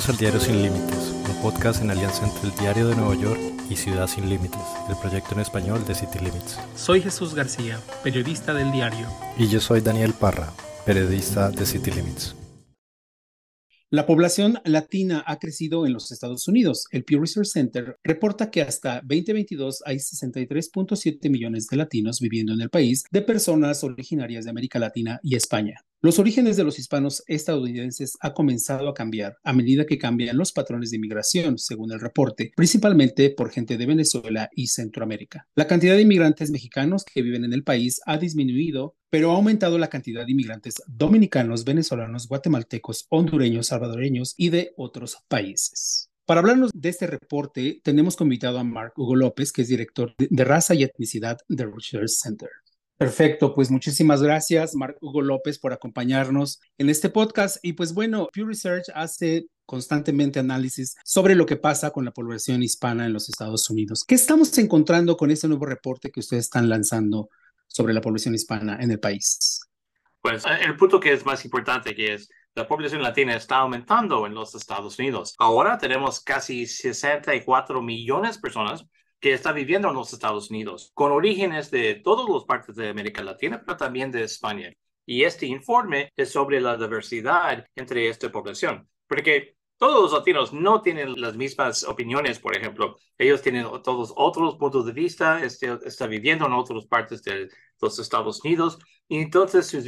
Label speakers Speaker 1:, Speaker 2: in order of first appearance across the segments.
Speaker 1: Bienvenidos al Diario Sin Límites, un podcast en alianza entre el Diario de Nueva York y Ciudad Sin Límites, el proyecto en español de City Limits.
Speaker 2: Soy Jesús García, periodista del diario.
Speaker 1: Y yo soy Daniel Parra, periodista de City Limits.
Speaker 2: La población latina ha crecido en los Estados Unidos. El Pew Research Center reporta que hasta 2022 hay 63.7 millones de latinos viviendo en el país de personas originarias de América Latina y España. Los orígenes de los hispanos estadounidenses ha comenzado a cambiar a medida que cambian los patrones de inmigración, según el reporte, principalmente por gente de Venezuela y Centroamérica. La cantidad de inmigrantes mexicanos que viven en el país ha disminuido, pero ha aumentado la cantidad de inmigrantes dominicanos, venezolanos, guatemaltecos, hondureños, salvadoreños y de otros países. Para hablarnos de este reporte, tenemos convitado a Mark Hugo López, que es director de raza y etnicidad del Research Center. Perfecto, pues muchísimas gracias, Marco Hugo López, por acompañarnos en este podcast. Y pues bueno, Pew Research hace constantemente análisis sobre lo que pasa con la población hispana en los Estados Unidos. ¿Qué estamos encontrando con este nuevo reporte que ustedes están lanzando sobre la población hispana en el país?
Speaker 3: Pues eh, el punto que es más importante que es la población latina está aumentando en los Estados Unidos. Ahora tenemos casi 64 millones de personas que está viviendo en los Estados Unidos, con orígenes de todas las partes de América Latina, pero también de España. Y este informe es sobre la diversidad entre esta población, porque todos los latinos no tienen las mismas opiniones, por ejemplo. Ellos tienen todos otros puntos de vista, están viviendo en otras partes de los Estados Unidos, y entonces sus,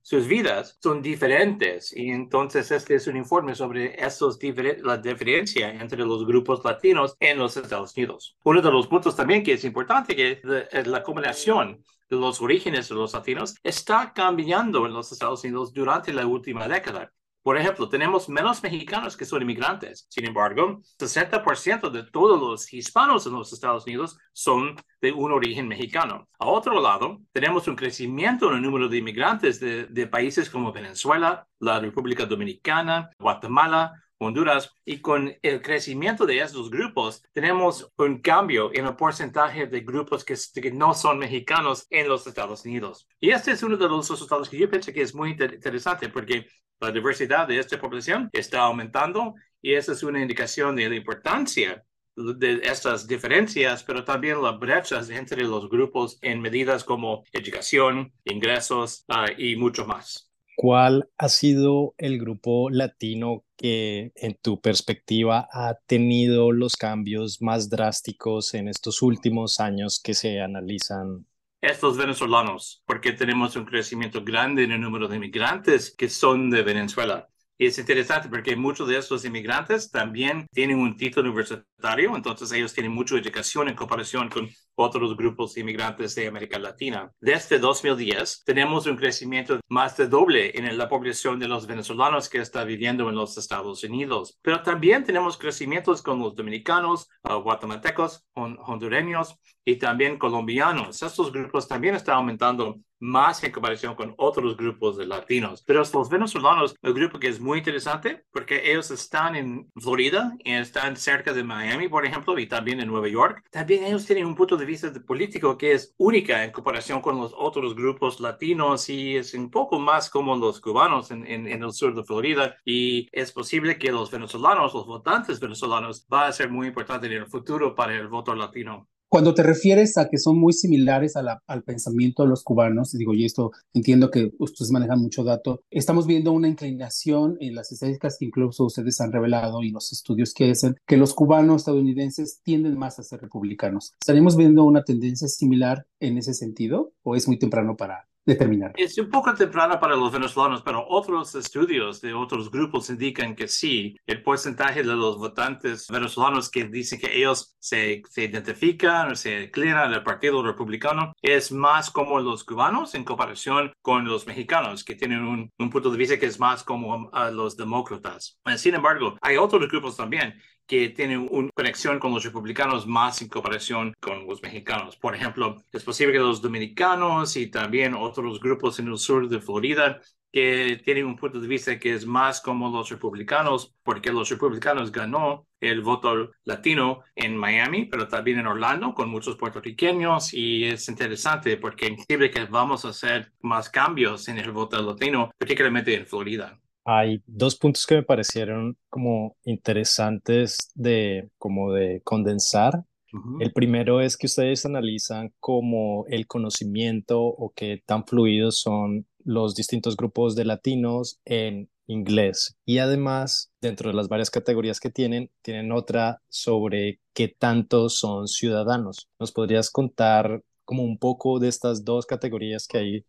Speaker 3: sus vidas son diferentes. Y entonces este es un informe sobre esos la diferencia entre los grupos latinos en los Estados Unidos. Uno de los puntos también que es importante que es la combinación de los orígenes de los latinos está cambiando en los Estados Unidos durante la última década. Por ejemplo, tenemos menos mexicanos que son inmigrantes. Sin embargo, 60% de todos los hispanos en los Estados Unidos son de un origen mexicano. A otro lado, tenemos un crecimiento en el número de inmigrantes de, de países como Venezuela, la República Dominicana, Guatemala, Honduras. Y con el crecimiento de estos grupos, tenemos un cambio en el porcentaje de grupos que, no son mexicanos en los Estados Unidos. Y este es uno de los resultados que yo pienso que es muy interesante porque la diversidad de esta población está aumentando y esa es una indicación de la importancia de estas diferencias, pero también las brechas entre los grupos en medidas como educación, ingresos ah, y mucho más.
Speaker 1: ¿Cuál ha sido el grupo latino que en tu perspectiva ha tenido los cambios más drásticos en estos últimos años que se analizan?
Speaker 3: Estos venezolanos, porque tenemos un crecimiento grande en el número de inmigrantes que son de Venezuela. Y es interesante porque muchos de estos inmigrantes también tienen un título universitario, entonces ellos tienen mucha educación en comparación con otros grupos inmigrantes de América Latina. Desde 2010 tenemos un crecimiento más de doble en la población de los venezolanos que está viviendo en los Estados Unidos. Pero también tenemos crecimientos con los dominicanos, ah, guatemaltecos, hondureños y también colombianos. Estos grupos también están aumentando más en comparación con otros grupos de latinos. Pero los venezolanos, el grupo que es muy interesante porque ellos están en Florida y están cerca de Miami, por ejemplo, y también en Nueva York. También ellos tienen un punto de vista político que es única en comparación con los otros grupos latinos y es un poco más como los cubanos en, en, en el sur de Florida. Y es posible que los venezolanos, los votantes venezolanos, va a ser muy importante en el futuro para el voto latino.
Speaker 2: Cuando te refieres a que son muy similares al pensamiento de los cubanos, digo, y esto entiendo que ustedes manejan mucho dato, estamos viendo una inclinación en las estadísticas que incluso ustedes han revelado y los estudios que hacen, que los cubanos estadounidenses tienden más a ser republicanos. ¿Estaremos viendo una tendencia similar en ese sentido o es muy temprano para, determinar.
Speaker 3: Es un poco temprano para los venezolanos, pero otros estudios de otros grupos indican que sí, el porcentaje de los votantes venezolanos que dicen que ellos se, se identifican o se inclinan al Partido Republicano es más como los cubanos en comparación con los mexicanos, que tienen un, un punto de vista que es más como a los demócratas. Sin embargo, hay otros grupos también que tienen una conexión con los republicanos más en comparación con los mexicanos. Por ejemplo, es posible que los dominicanos y también otros grupos en el sur de Florida que tienen un punto de vista que es más como los republicanos, porque los republicanos ganó el voto latino en Miami, pero también en Orlando con muchos puertorriqueños y es interesante porque es que vamos a hacer más cambios en el voto latino, particularmente en Florida.
Speaker 1: Hay dos puntos que me parecieron como interesantes de como de condensar. El primero es que ustedes analizan como el conocimiento o qué tan fluidos son los distintos grupos de latinos en inglés. Y además, dentro de las varias categorías que tienen, tienen otra sobre qué tantos son ciudadanos. ¿Nos podrías contar como un poco de estas dos categorías que hay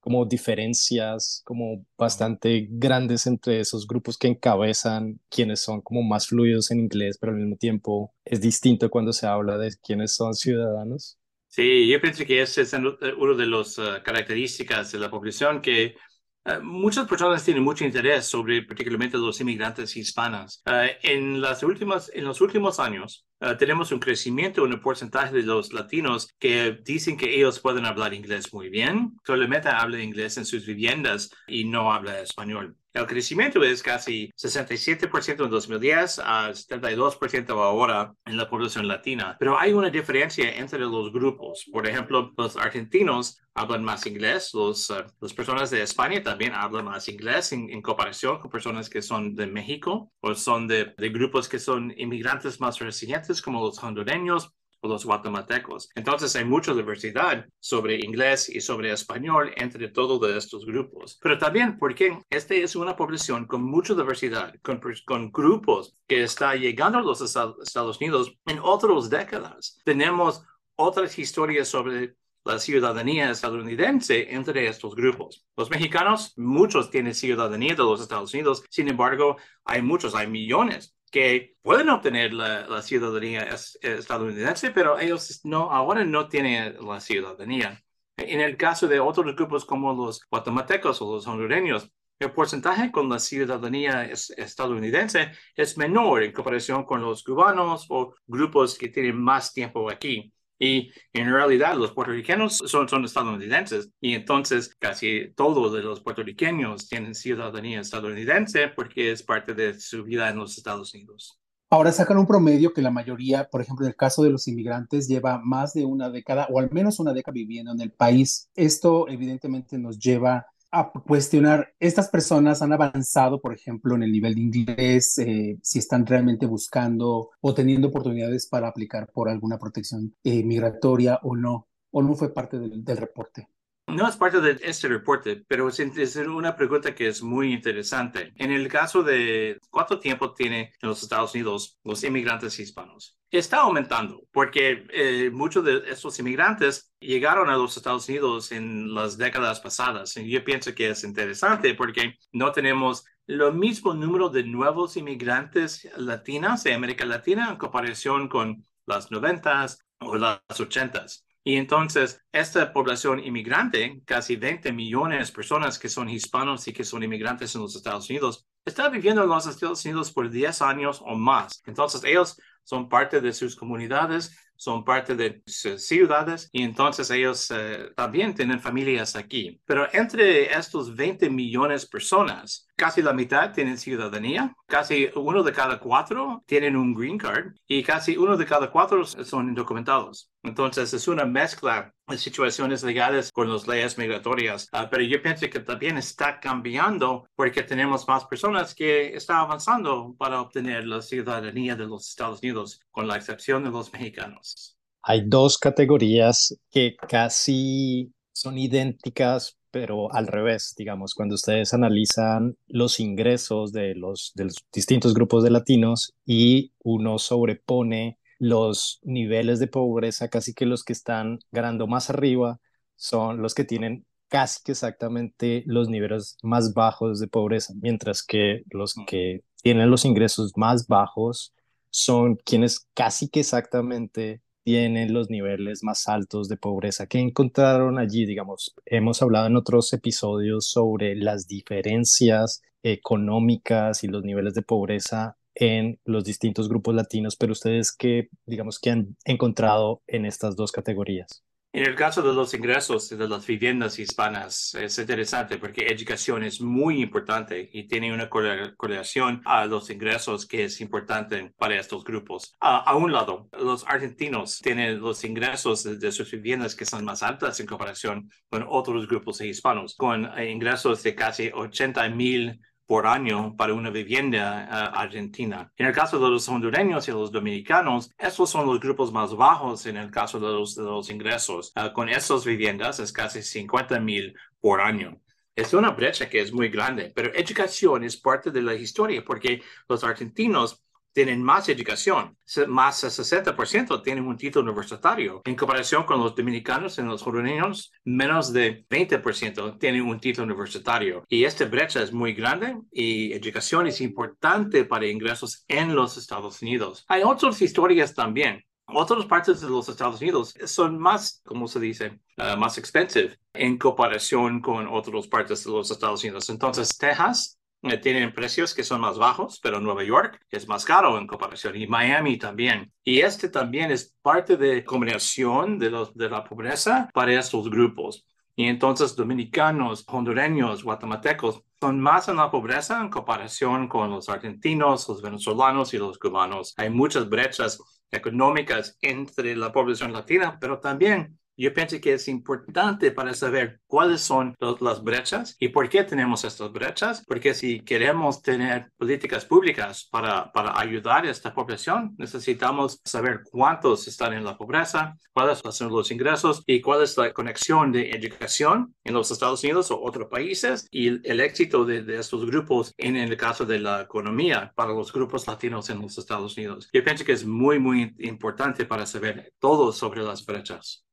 Speaker 1: como diferencias como bastante grandes entre esos grupos que encabezan quienes son como más fluidos en inglés, pero al mismo tiempo es distinto cuando se habla de quienes son ciudadanos.
Speaker 3: Sí, yo pienso que ese es uno de las eh, características de la población que eh, muchas personas tienen mucho interés sobre particularmente los inmigrantes hispanos. Eh, en, las últimas, en los últimos años eh, tenemos un crecimiento en el porcentaje de los latinos que dicen que ellos pueden hablar inglés muy bien, solamente hablan inglés en sus viviendas y no habla español. El crecimiento es casi 67% en 2010 a 72% ahora en la población latina. Pero hay una diferencia entre los grupos. Por ejemplo, los argentinos hablan más inglés, los, uh, las personas de España también hablan más inglés en, comparación con personas que son de México o son de, de grupos que son inmigrantes más residentes como los hondureños o los guatemaltecos. Entonces hay mucha diversidad sobre inglés y sobre español entre todos estos grupos. Pero también porque esta es una población con mucha diversidad, con, con grupos que está llegando a los Estados Unidos en otras décadas. Tenemos otras historias sobre la ciudadanía estadounidense entre estos grupos. Los mexicanos, muchos tienen ciudadanía de los Estados Unidos, sin embargo, hay muchos, hay millones que pueden obtener la, ciudadanía estadounidense, pero ellos no, ahora no tienen la ciudadanía. En el caso de otros grupos como los guatemaltecos o los hondureños, el porcentaje con la ciudadanía estadounidense es menor en comparación con los cubanos o grupos que tienen más tiempo aquí. Y en realidad los puertorriqueños son, son estadounidenses y entonces casi todos los puertorriqueños tienen ciudadanía estadounidense porque es parte de su vida en los Estados Unidos.
Speaker 2: Ahora sacan un promedio que la mayoría, por ejemplo, en el caso de los inmigrantes, lleva más de una década o al menos una década viviendo en el país. Esto evidentemente nos lleva a cuestionar, estas personas han avanzado, por ejemplo, en el nivel de inglés, eh, si están realmente buscando o teniendo oportunidades para aplicar por alguna protección eh, migratoria o no, o no fue parte del, del reporte.
Speaker 3: No es parte de este reporte, pero es, una pregunta que es muy interesante. En el caso de cuánto tiempo tiene en los Estados Unidos los inmigrantes hispanos, está aumentando porque eh, muchos de estos inmigrantes llegaron a los Estados Unidos en las décadas pasadas. Y yo pienso que es interesante porque no tenemos lo mismo número de nuevos inmigrantes latinos de América Latina en comparación con las noventas o las ochentas. Y entonces, esta población inmigrante, casi 20 millones de personas que son hispanos y que son inmigrantes en los Estados Unidos, está viviendo en los Estados Unidos por 10 años o más. Entonces, ellos son parte de sus comunidades, son parte de sus ciudades y entonces ellos eh, también tienen familias aquí. Pero entre estos 20 millones de personas, casi la mitad tienen ciudadanía, casi uno de cada cuatro tienen un green card y casi uno de cada cuatro son indocumentados. Entonces es una mezcla de situaciones legales con las leyes migratorias, ah, pero yo pienso que también está cambiando porque tenemos más personas que están avanzando para obtener la ciudadanía de los Estados Unidos, con la excepción de los mexicanos.
Speaker 1: Hay dos categorías que casi son idénticas, pero al revés, digamos, cuando ustedes analizan los ingresos de los, de los distintos grupos de latinos y uno sobrepone los niveles de pobreza, casi que los que están ganando más arriba son los que tienen casi que exactamente los niveles más bajos de pobreza, mientras que los mm. que tienen los ingresos más bajos son quienes casi que exactamente tienen los niveles más altos de pobreza. que encontraron allí? Digamos, hemos hablado en otros episodios sobre las diferencias económicas y los niveles de pobreza en los distintos grupos latinos, pero ustedes qué, digamos, qué han encontrado en estas dos categorías?
Speaker 3: En el caso de los ingresos de las viviendas hispanas es interesante porque educación es muy importante y tiene una correlación a los ingresos que es importante para estos grupos. a un lado, los argentinos tienen los ingresos de, sus viviendas que son más altas en comparación con otros grupos hispanos, con ingresos de casi 80 mil por año para una vivienda uh, argentina. En el caso de los hondureños y los dominicanos, esos son los grupos más bajos en el caso de los, de los ingresos. Uh, con esas viviendas es casi 50 mil por año. Es una brecha que es muy grande, pero educación es parte de la historia porque los argentinos tienen más educación, más del 60% tienen un título universitario. En comparación con los dominicanos y los hondureños, menos de 20% tienen un título universitario. Y esta brecha es muy grande y educación es importante para ingresos en los Estados Unidos. Hay otras historias también. Otras partes de los Estados Unidos son más, ¿cómo se dice? Uh, más expensive en comparación con otras partes de los Estados Unidos. Entonces, Texas tienen precios que son más bajos, pero Nueva York es más caro en comparación y Miami también. Y este también es parte de combinación de, los, de la pobreza para estos grupos. Y entonces dominicanos, hondureños, guatemaltecos son más en la pobreza en comparación con los argentinos, los venezolanos y los cubanos. Hay muchas brechas económicas entre la población latina, pero también yo pienso que es importante para saber cuáles son las brechas y por qué tenemos estas brechas, porque si queremos tener políticas públicas para, para ayudar a esta población, necesitamos saber cuántos están en la pobreza, cuáles son los ingresos y cuál es la conexión de educación en los Estados Unidos o otros países y el, éxito de, de, estos grupos en el caso de la economía para los grupos latinos en los Estados Unidos. Yo pienso que es muy, muy importante para saber todo sobre las brechas.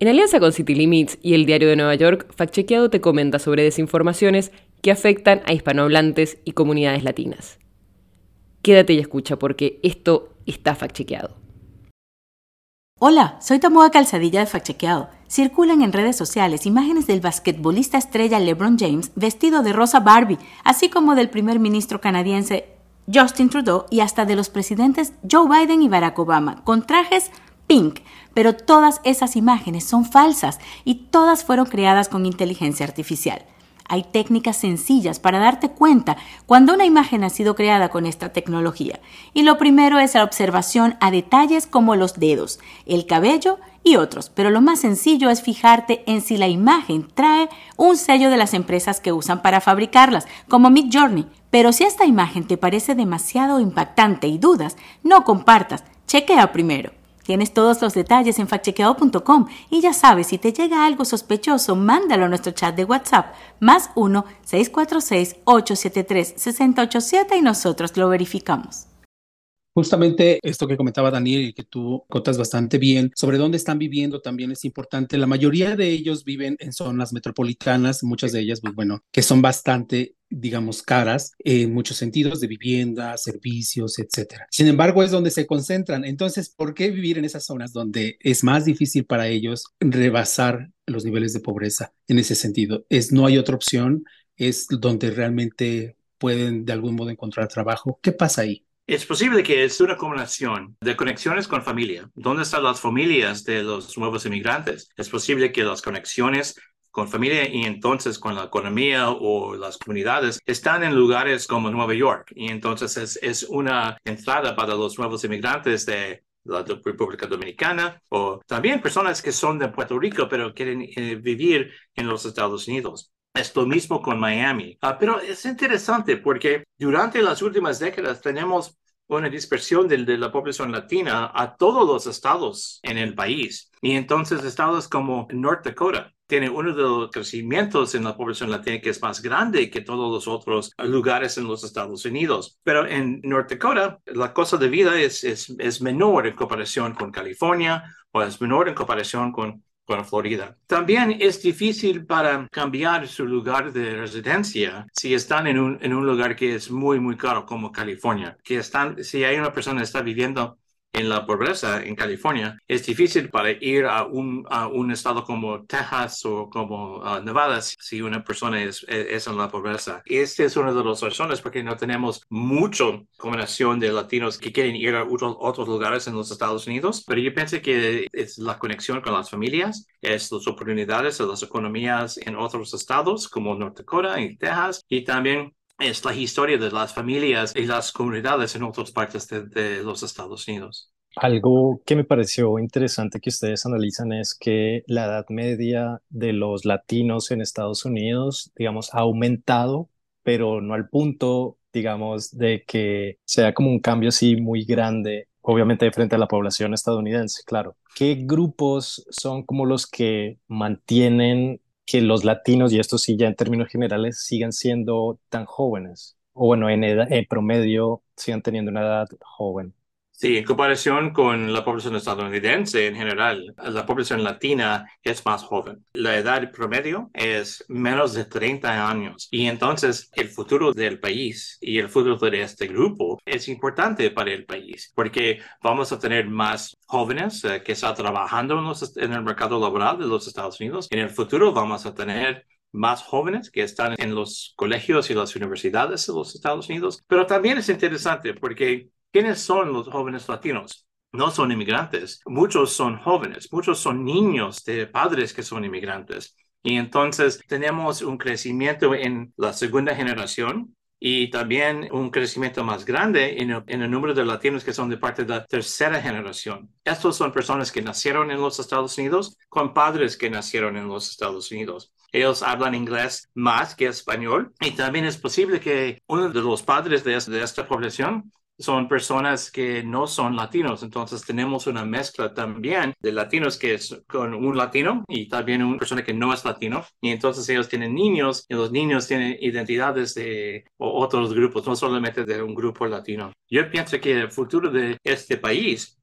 Speaker 4: En alianza con City Limits y el Diario de Nueva York, Facchequeado te comenta sobre desinformaciones que afectan a hispanohablantes y comunidades latinas. Quédate y escucha porque esto está facchequeado.
Speaker 5: Hola, soy Tamoa Calzadilla de Facchequeado. Circulan en redes sociales imágenes del basquetbolista estrella LeBron James vestido de rosa Barbie, así como del primer ministro canadiense Justin Trudeau y hasta de los presidentes Joe Biden y Barack Obama, con trajes pink, pero todas esas imágenes son falsas y todas fueron creadas con inteligencia artificial. Hay técnicas sencillas para darte cuenta cuando una imagen ha sido creada con esta tecnología. Y lo primero es la observación a detalles como los dedos, el cabello y otros. Pero lo más sencillo es fijarte en si la imagen trae un sello de las empresas que usan para fabricarlas, como Mid Journey. Pero si esta imagen te parece demasiado impactante y dudas, no compartas, chequea primero. Tienes todos los detalles en facchequeado.com y ya sabes, si te llega algo sospechoso, mándalo a nuestro chat de WhatsApp, más 1-646-873-687 y nosotros lo verificamos.
Speaker 2: Justamente esto que comentaba Daniel y que tú contas bastante bien sobre dónde están viviendo también es importante. La mayoría de ellos viven en zonas metropolitanas, muchas de ellas, pues bueno, que son bastante digamos, caras en muchos sentidos de vivienda, servicios, etcétera. Sin embargo, es donde se concentran. Entonces, ¿por qué vivir en esas zonas donde es más difícil para ellos rebasar los niveles de pobreza en ese sentido? Es no hay otra opción, es donde realmente pueden de algún modo encontrar trabajo. ¿Qué pasa ahí?
Speaker 3: Es posible que es una combinación de conexiones con familia. ¿Dónde están las familias de los nuevos inmigrantes? Es posible que las conexiones con familia y entonces con la economía o las comunidades están en lugares como Nueva York y entonces es, es una entrada para los nuevos inmigrantes de la República Dominicana o también personas que son de Puerto Rico pero quieren eh, vivir en los Estados Unidos. Es lo mismo con Miami. Ah, pero es interesante porque durante las últimas décadas tenemos una dispersión de, de, la población latina a todos los estados en el país. Y entonces estados como North Dakota, tiene uno de los crecimientos en la población latina que es más grande que todos los otros lugares en los Estados Unidos. Pero en North Dakota, la cosa de vida es, es, es menor en comparación con California o es menor en comparación con, con Florida. También es difícil para cambiar su lugar de residencia si están en un, en un lugar que es muy, muy caro como California. Que están, si hay una persona que está viviendo en la pobreza en California, es difícil para ir a un, a un estado como Texas o como uh, Nevada si una persona es, es, en la pobreza. Este es una de las razones porque no tenemos mucha combinación de latinos que quieren ir a otros, otros lugares en los Estados Unidos, pero yo pienso que es la conexión con las familias, es las oportunidades de las economías en otros estados como North Dakota y Texas y también es la historia de las familias y las comunidades en otras partes de, los Estados Unidos.
Speaker 1: Algo que me pareció interesante que ustedes analizan es que la edad media de los latinos en Estados Unidos, digamos, ha aumentado, pero no al punto, digamos, de que sea como un cambio así muy grande, obviamente frente a la población estadounidense, claro. ¿Qué grupos son como los que mantienen que los latinos, y esto sí ya en términos generales, sigan siendo tan jóvenes? O bueno, en, en promedio sigan teniendo una edad joven.
Speaker 3: Sí, en comparación con la población estadounidense en general, la población latina es más joven. La edad promedio es menos de 30 años y entonces el futuro del país y el futuro de este grupo es importante para el país porque vamos a tener más jóvenes eh, que están trabajando en, en el mercado laboral de los Estados Unidos. En el futuro vamos a tener más jóvenes que están en los colegios y las universidades de los Estados Unidos. Pero también es interesante porque ¿quiénes son los jóvenes latinos? No son inmigrantes, muchos son jóvenes, muchos son niños de padres que son inmigrantes. Y entonces tenemos un crecimiento en la segunda generación y también un crecimiento más grande en el, número de latinos que son de parte de la tercera generación. Estos son personas que nacieron en los Estados Unidos con padres que nacieron en los Estados Unidos. Ellos hablan inglés más que español y también es posible que uno de los padres de, de esta población son personas que no son latinos. Entonces tenemos una mezcla también de latinos que es con un latino y también una persona que no es latino. Y entonces ellos tienen niños y los niños tienen identidades de otros grupos, no solamente de un grupo latino. Yo pienso que el futuro de este país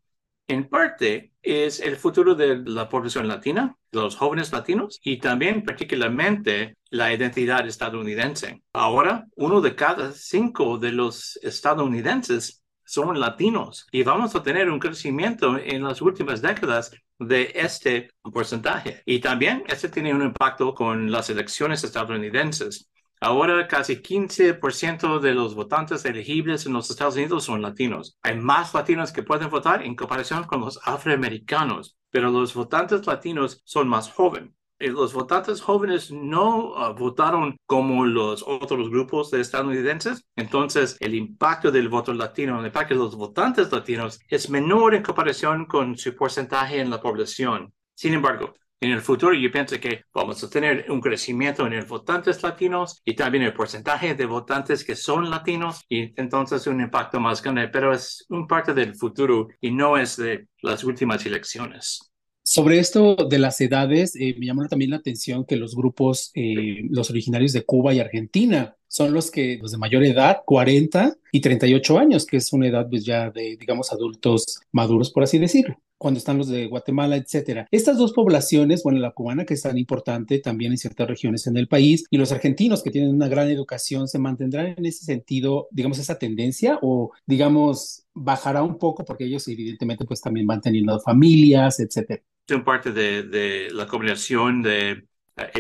Speaker 3: en parte es el futuro de la población latina, de los jóvenes latinos y también particularmente la identidad estadounidense. Ahora, uno de cada cinco de los estadounidenses son latinos y vamos a tener un crecimiento en las últimas décadas de este porcentaje. Y también este tiene un impacto con las elecciones estadounidenses. Ahora casi 15% de los votantes elegibles en los Estados Unidos son latinos. Hay más latinos que pueden votar en comparación con los afroamericanos, pero los votantes latinos son más jóvenes. Y los votantes jóvenes no ah, votaron como los otros grupos de estadounidenses. Entonces, el impacto del voto latino, el impacto de los votantes latinos es menor en comparación con su porcentaje en la población. Sin embargo, en el futuro yo pienso que vamos a tener un crecimiento en el votantes latinos y también el porcentaje de votantes que son latinos y entonces un impacto más grande, pero es un parte del futuro y no es de las últimas elecciones.
Speaker 2: Sobre esto de las edades, eh, me llamó también la atención que los grupos, eh, los originarios de Cuba y Argentina, son los que, los de mayor edad, 40 y 38 años, que es una edad pues ya de, digamos, adultos maduros, por así decirlo cuando están los de Guatemala, etcétera. Estas dos poblaciones, bueno, la cubana que es tan importante también en ciertas regiones en el país y los argentinos que tienen una gran educación, ¿se mantendrán en ese sentido, digamos, esa tendencia o, digamos, bajará un poco porque ellos evidentemente pues también van teniendo familias, etcétera?
Speaker 3: Son parte de, de la combinación de eh,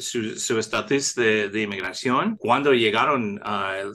Speaker 3: su estatus de, de, inmigración, cuándo llegaron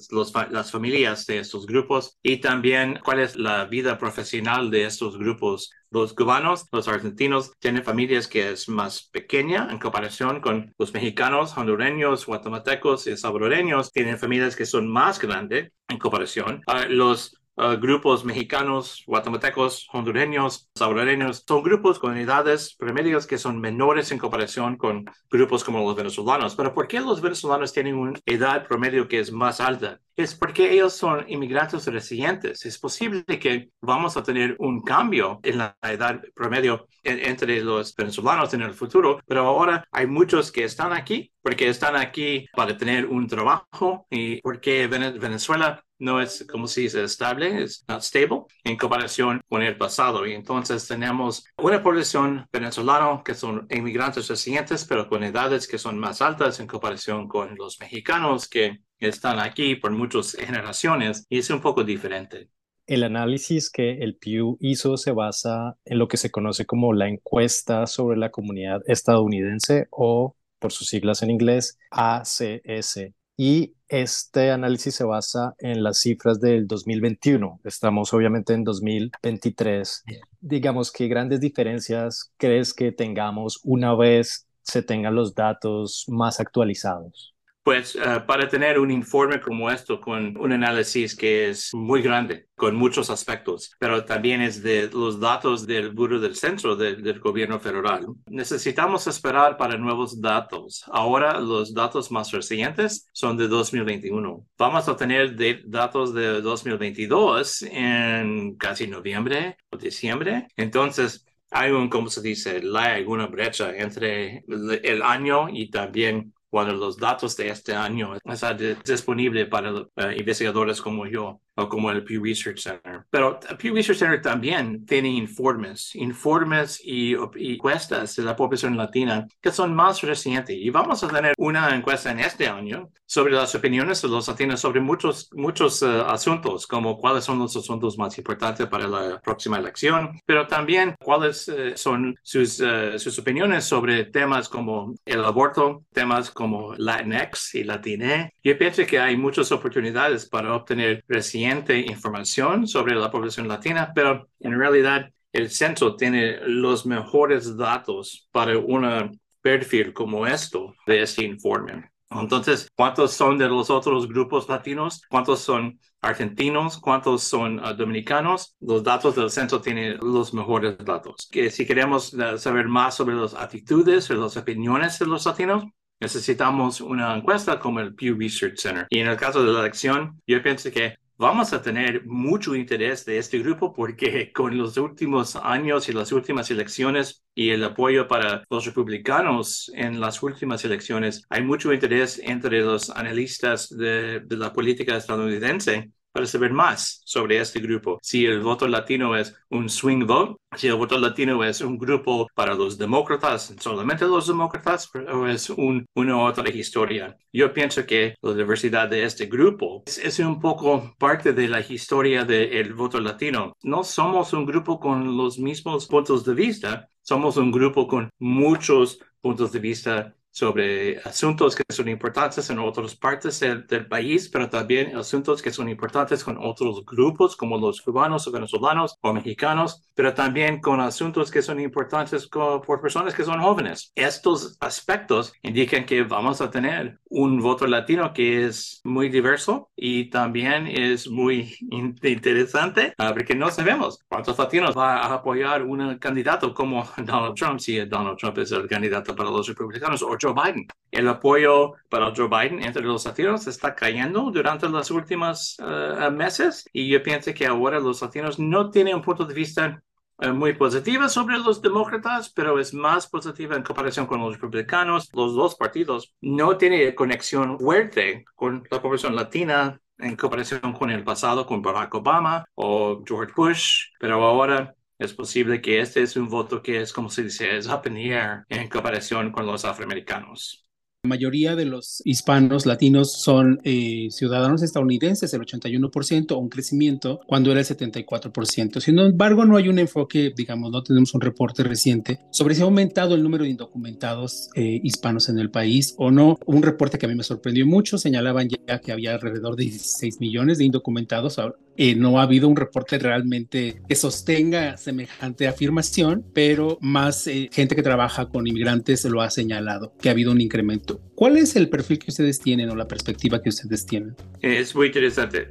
Speaker 3: los, las familias de estos grupos y también cuál es la vida profesional de estos grupos. Los cubanos, los argentinos tienen familias que es más pequeña en comparación con los mexicanos, hondureños, guatemaltecos y salvadoreños. Tienen familias que son más grandes en comparación. Uh, los Uh, grupos mexicanos, guatemaltecos, hondureños, salvadoreños, son grupos con edades promedios que son menores en comparación con grupos como los venezolanos. Pero ¿por qué los venezolanos tienen una edad promedio que es más alta? Es porque ellos son inmigrantes residentes. Es posible que vamos a tener un cambio en la edad promedio entre los venezolanos en el futuro, pero ahora hay muchos que están aquí porque están aquí para tener un trabajo y porque Venezuela no es como si es estable, es not stable en comparación con el pasado. Y entonces tenemos una población venezolana que son inmigrantes residentes, pero con edades que son más altas en comparación con los mexicanos que están aquí por muchas generaciones y es un poco diferente.
Speaker 1: El análisis que el Pew hizo se basa en lo que se conoce como la encuesta sobre la comunidad estadounidense o por sus siglas en inglés ACS y este análisis se basa en las cifras del 2021. Estamos obviamente en 2023. Digamos, ¿qué grandes diferencias crees que tengamos una vez se tengan los datos más actualizados?
Speaker 3: Pues eh, para tener un informe como esto con un análisis que es muy grande, con muchos aspectos, pero también es de los datos del Bureau del Centro del gobierno federal, necesitamos esperar para nuevos datos. Ahora los datos más recientes son de 2021. Vamos a tener datos de 2022 en casi noviembre o diciembre. Entonces, hay un, como se dice, hay una brecha entre el año y también cuando los datos de este año están disponibles para eh, investigadores como yo o como el Pew Research Center. Pero el Pew Research Center también tiene informes, informes y, encuestas de la población latina que son más recientes. Y vamos a tener una encuesta en este año sobre las opiniones de los latinos sobre muchos, muchos eh, asuntos, como cuáles son los asuntos más importantes para la próxima elección, pero también cuáles eh, son sus, eh, sus opiniones sobre temas como el aborto, temas como Latinx y Latiné. Yo pienso que hay muchas oportunidades para obtener recientes información sobre la población latina, pero en realidad el censo tiene los mejores datos para un perfil como esto de este informe. Entonces, ¿cuántos son de los otros grupos latinos? ¿Cuántos son argentinos? ¿Cuántos son ah, dominicanos? Los datos del censo tienen los mejores datos. Que si queremos ah, saber más sobre las actitudes o las opiniones de los latinos, necesitamos una encuesta como el Pew Research Center. Y en el caso de la elección, yo pienso que vamos a tener mucho interés de este grupo porque con los últimos años y las últimas elecciones y el apoyo para los republicanos en las últimas elecciones, hay mucho interés entre los analistas de, de la política estadounidense para saber más sobre este grupo. Si el voto latino es un swing vote, si el voto latino es un grupo para los demócratas, solamente los demócratas, o es un, una otra historia. Yo pienso que la diversidad de este grupo es, un poco parte de la historia del voto latino. No somos un grupo con los mismos puntos de vista, somos un grupo con muchos puntos de vista sobre asuntos que son importantes en otras partes del, país, pero también asuntos que son importantes con otros grupos como los cubanos o venezolanos o mexicanos, pero también con asuntos que son importantes por personas que son jóvenes. Estos aspectos indican que vamos a tener un voto latino que es muy diverso y también es muy interesante ah, porque no sabemos cuántos latinos va a apoyar un candidato como Donald Trump, si Donald Trump es el candidato para los republicanos o Joe Biden. El apoyo para Joe Biden entre los latinos está cayendo durante los últimos eh, meses y yo pienso que ahora los latinos no tienen un punto de vista eh, muy positiva sobre los demócratas, pero es más positiva en comparación con los republicanos. Los dos partidos no tienen conexión fuerte con la población latina en comparación con el pasado, con Barack Obama o George Bush, pero ahora es posible que este es un voto que es, como se dice, es up in the air en comparación con los afroamericanos.
Speaker 2: La mayoría de los hispanos latinos son eh, ciudadanos estadounidenses, el 81%, un crecimiento cuando era el 74%. Sin embargo, no hay un enfoque, digamos, no tenemos un reporte reciente sobre si ha aumentado el número de indocumentados eh, hispanos en el país o no. Un reporte que a mí me sorprendió mucho, señalaban ya que había alrededor de 16 millones de indocumentados. Eh, no ha habido un reporte realmente que sostenga semejante afirmación, pero más gente que trabaja con inmigrantes lo ha señalado, que ha habido un incremento ¿Cuál es el perfil que ustedes tienen o la perspectiva que ustedes tienen?
Speaker 3: Es muy interesante.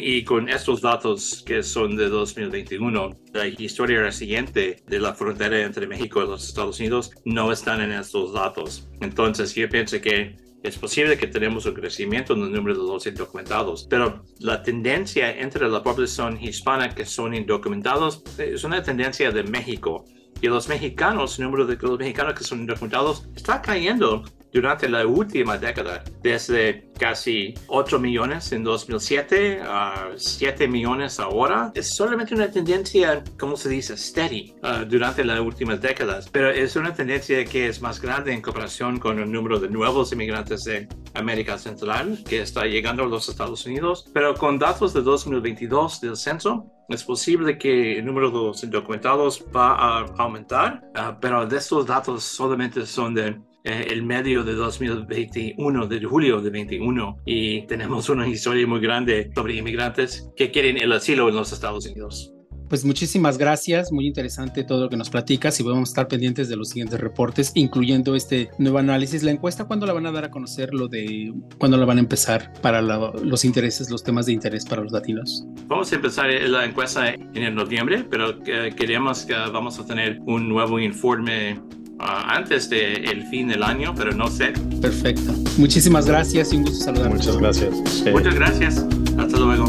Speaker 3: Y con estos datos que son de 2021, la historia reciente de la frontera entre México y los Estados Unidos no están en estos datos. Entonces, yo pienso que es posible que tenemos un crecimiento en el número de los indocumentados, pero la tendencia entre la población hispana que son indocumentados es una tendencia de México. Y los mexicanos, el número de los mexicanos que son indocumentados está cayendo durante la última década, desde casi 8 millones en 2007 a 7 millones ahora, es solamente una tendencia, como se dice, steady uh, durante las últimas décadas, pero es una tendencia que es más grande en comparación con el número de nuevos inmigrantes de América Central que está llegando a los Estados Unidos, pero con datos de 2022 del censo, es posible que el número de los indocumentados va a aumentar, uh, pero de estos datos solamente son de eh, el medio de 2021, de julio de 21, y tenemos una historia muy grande sobre inmigrantes que quieren el asilo en los Estados Unidos.
Speaker 2: pues muchísimas gracias, muy interesante todo lo que nos platicas y vamos a estar pendientes de los siguientes reportes, incluyendo este nuevo análisis. La encuesta, ¿cuándo la van a dar a conocer? Lo de cuándo la van a empezar para los intereses, los temas de interés para los latinos.
Speaker 3: Vamos a empezar la encuesta en el noviembre, pero eh, queremos que vamos a tener un nuevo informe antes del el fin del año, pero no sé.
Speaker 2: Perfecto. Muchísimas gracias y un gusto saludar.
Speaker 1: Muchas gracias.
Speaker 3: Muchas gracias. Hasta luego.